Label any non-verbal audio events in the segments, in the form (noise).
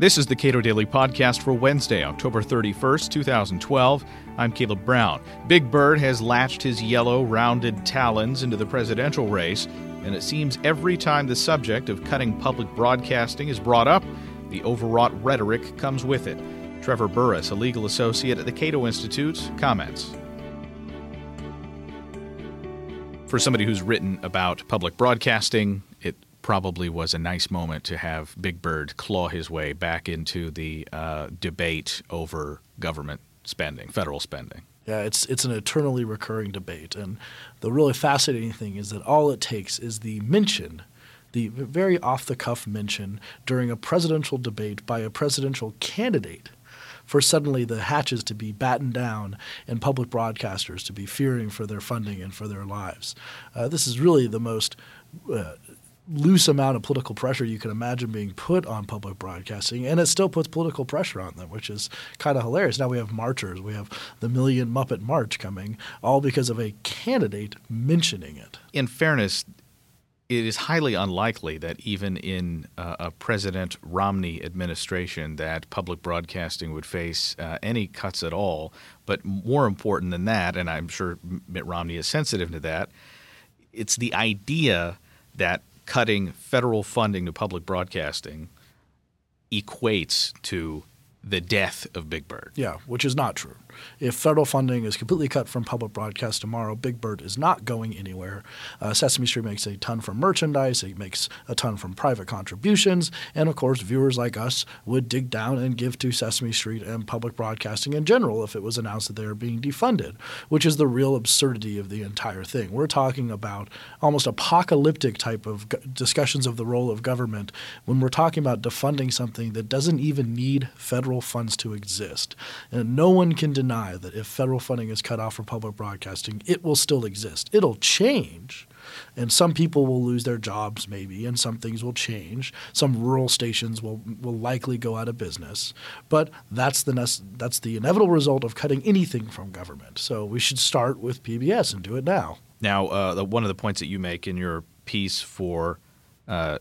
This is the Cato Daily Podcast for Wednesday, October 31st, 2012. I'm Caleb Brown. Big Bird has latched his yellow, rounded talons into the presidential race, and it seems every time the subject of cutting public broadcasting is brought up, the overwrought rhetoric comes with it. Trevor Burrus, a legal associate at the Cato Institute, comments. For somebody who's written about public broadcasting, probably was a nice moment to have Big Bird claw his way back into the uh, debate over government spending, federal spending. Yeah, it's it's an eternally recurring debate, and the really fascinating thing is that all it takes is the mention, the very off the cuff mention during a presidential debate by a presidential candidate, for suddenly the hatches to be battened down and public broadcasters to be fearing for their funding and for their lives. Uh, this is really the most uh, loose amount of political pressure you can imagine being put on public broadcasting, and it still puts political pressure on them, which is kind of hilarious. Now we have marchers, we have the Million Muppet March coming, all because of a candidate mentioning it. In fairness, it is highly unlikely that even in uh, a President Romney administration that public broadcasting would face uh, any cuts at all. But more important than that, and I'm sure Mitt Romney is sensitive to that, it's the idea that cutting federal funding to public broadcasting equates to the death of Big Bird. Yeah, which is not true. If federal funding is completely cut from public broadcast tomorrow, Big Bird is not going anywhere. Uh, Sesame Street makes a ton from merchandise, it makes a ton from private contributions, and of course, viewers like us would dig down and give to Sesame Street and public broadcasting in general if it was announced that they are being defunded, which is the real absurdity of the entire thing. We're talking about almost apocalyptic type of discussions of the role of government when we're talking about defunding something that doesn't even need federal funds to exist. And no one can deny deny that if federal funding is cut off from public broadcasting, it will still exist. It'll change. And some people will lose their jobs, maybe, and some things will change. Some rural stations will will likely go out of business. But that's the that's the inevitable result of cutting anything from government. So we should start with PBS and do it now. Now, uh, the, one of the points that you make in your piece for uh,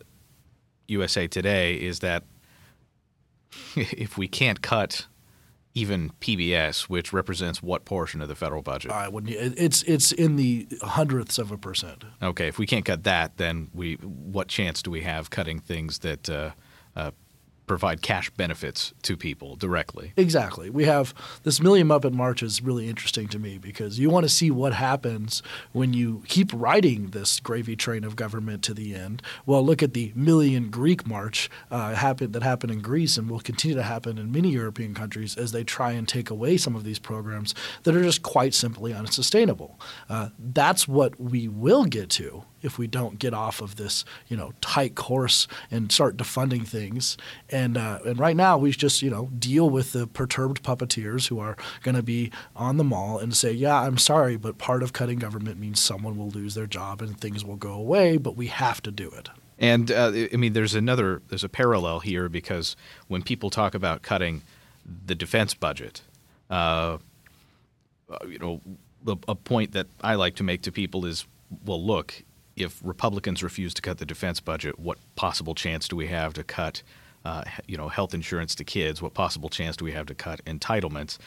USA Today is that (laughs) if we can't cut even PBS, which represents what portion of the federal budget? I wouldn't. It's it's in the hundredths of a percent. Okay, if we can't cut that, then we what chance do we have cutting things that uh, uh, provide cash benefits to people directly. Exactly. We have this Million Muppet March is really interesting to me because you want to see what happens when you keep riding this gravy train of government to the end. Well, look at the Million Greek March uh, that happened in Greece and will continue to happen in many European countries as they try and take away some of these programs that are just quite simply unsustainable. Uh, that's what we will get to if we don't get off of this, you know, tight course and start defunding things. Uh, and right now we just you know deal with the perturbed puppeteers who are going to be on the mall and say, yeah, I'm sorry, but part of cutting government means someone will lose their job and things will go away, but we have to do it. And uh, I mean, there's another there's a parallel here because when people talk about cutting the defense budget, uh, uh you know, a point that I like to make to people is, well, look, if Republicans refuse to cut the defense budget, what possible chance do we have to cut, uh, you know, health insurance to kids? What possible chance do we have to cut entitlements?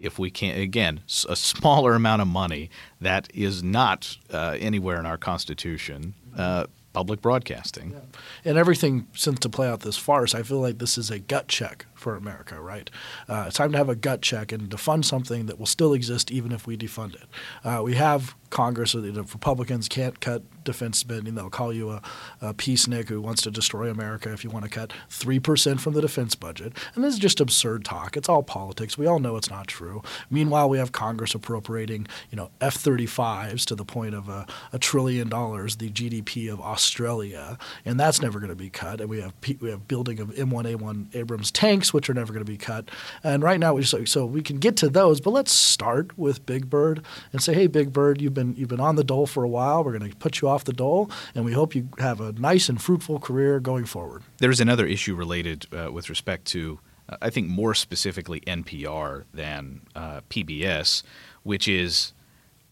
If we can't, again, a smaller amount of money that is not uh, anywhere in our Constitution. Uh, public broadcasting. Yeah. And everything since to play out this farce, I feel like this is a gut check for America, right? Uh, it's time to have a gut check and defund something that will still exist even if we defund it. Uh, we have Congress, or the Republicans can't cut defense spending. They'll call you a, a peacenik who wants to destroy America if you want to cut 3% from the defense budget. And this is just absurd talk. It's all politics. We all know it's not true. Meanwhile, we have Congress appropriating, you know, F-35s to the point of a, a trillion dollars, the GDP of Australia, and that's never going to be cut. And we have we have building of M1A1 Abrams tanks, which are never going to be cut. And right now, we so, so we can get to those, but let's start with Big Bird and say, hey, Big Bird, you've been been you've been on the dole for a while. We're going to put you off the dole, and we hope you have a nice and fruitful career going forward. There's another issue related uh, with respect to, uh, I think, more specifically NPR than uh, PBS, which is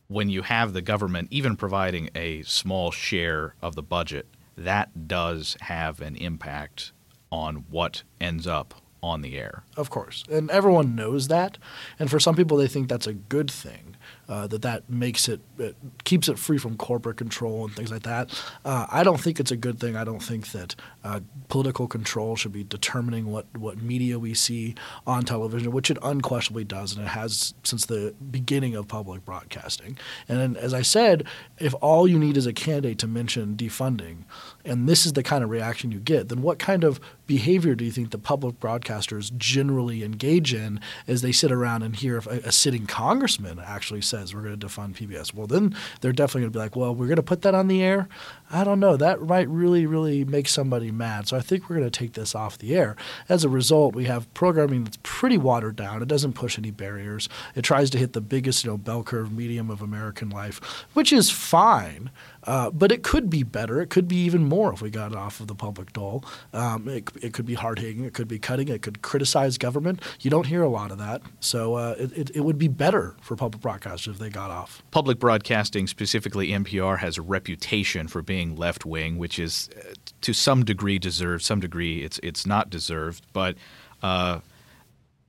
when you have the government even providing a small share of the budget, that does have an impact on what ends up on the air. Of course. And everyone knows that. And for some people, they think that's a good thing uh, that that makes it, it keeps it free from corporate control and things like that. Uh, I don't think it's a good thing. I don't think that uh, political control should be determining what what media we see on television, which it unquestionably does, and it has since the beginning of public broadcasting. And as I said, if all you need is a candidate to mention defunding, and this is the kind of reaction you get, then what kind of behavior do you think the public broadcasters generally engage in as they sit around and hear if a, a sitting congressman actually says we're going to defund PBS? Well, then they're definitely going to be like, well, we're going to put that on the air. I don't know. That might really, really make somebody mad. So I think we're going to take this off the air. As a result, we have programming that's pretty watered down. It doesn't push any barriers. It tries to hit the biggest, you know, bell curve medium of American life, which is fine. Uh, but it could be better. It could be even more if we got off of the public dole. Um, it, it, could be hard hitting. It could be cutting. It could criticize government. You don't hear a lot of that. So uh, it, it, it, would be better for public broadcasters if they got off. Public broadcasting, specifically NPR, has a reputation for being left wing, which is uh, to some degree deserved. Some degree it's it's not deserved, but. Uh,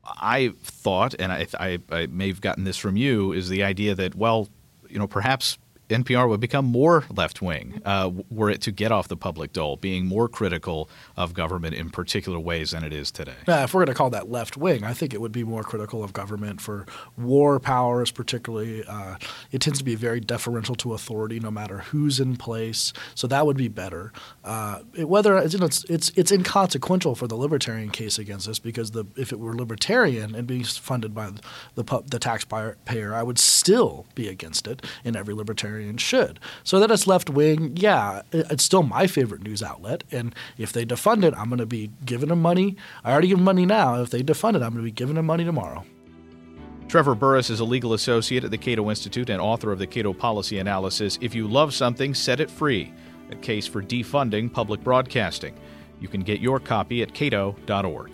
I thought, and I, I, I may have gotten this from you, is the idea that well, you know, perhaps NPR would become more left wing uh, were it to get off the public dole, being more critical of government in particular ways than it is today. Yeah, if we're going to call that left wing, I think it would be more critical of government for war powers, particularly. Uh, it tends to be very deferential to authority, no matter who's in place. So that would be better. Uh, it, whether you know, it's, it's it's inconsequential for the libertarian case against this because the if it were libertarian and being funded by the the, the taxpayer, I would still be against it in every libertarian libertarians should. So that it's left wing, yeah, it's still my favorite news outlet. And if they defund it, I'm going to be giving them money. I already give them money now. If they defund it, I'm going to be giving them money tomorrow. Trevor Burrus is a legal associate at the Cato Institute and author of the Cato Policy Analysis. If you love something, set it free. A case for defunding public broadcasting. You can get your copy at cato.org.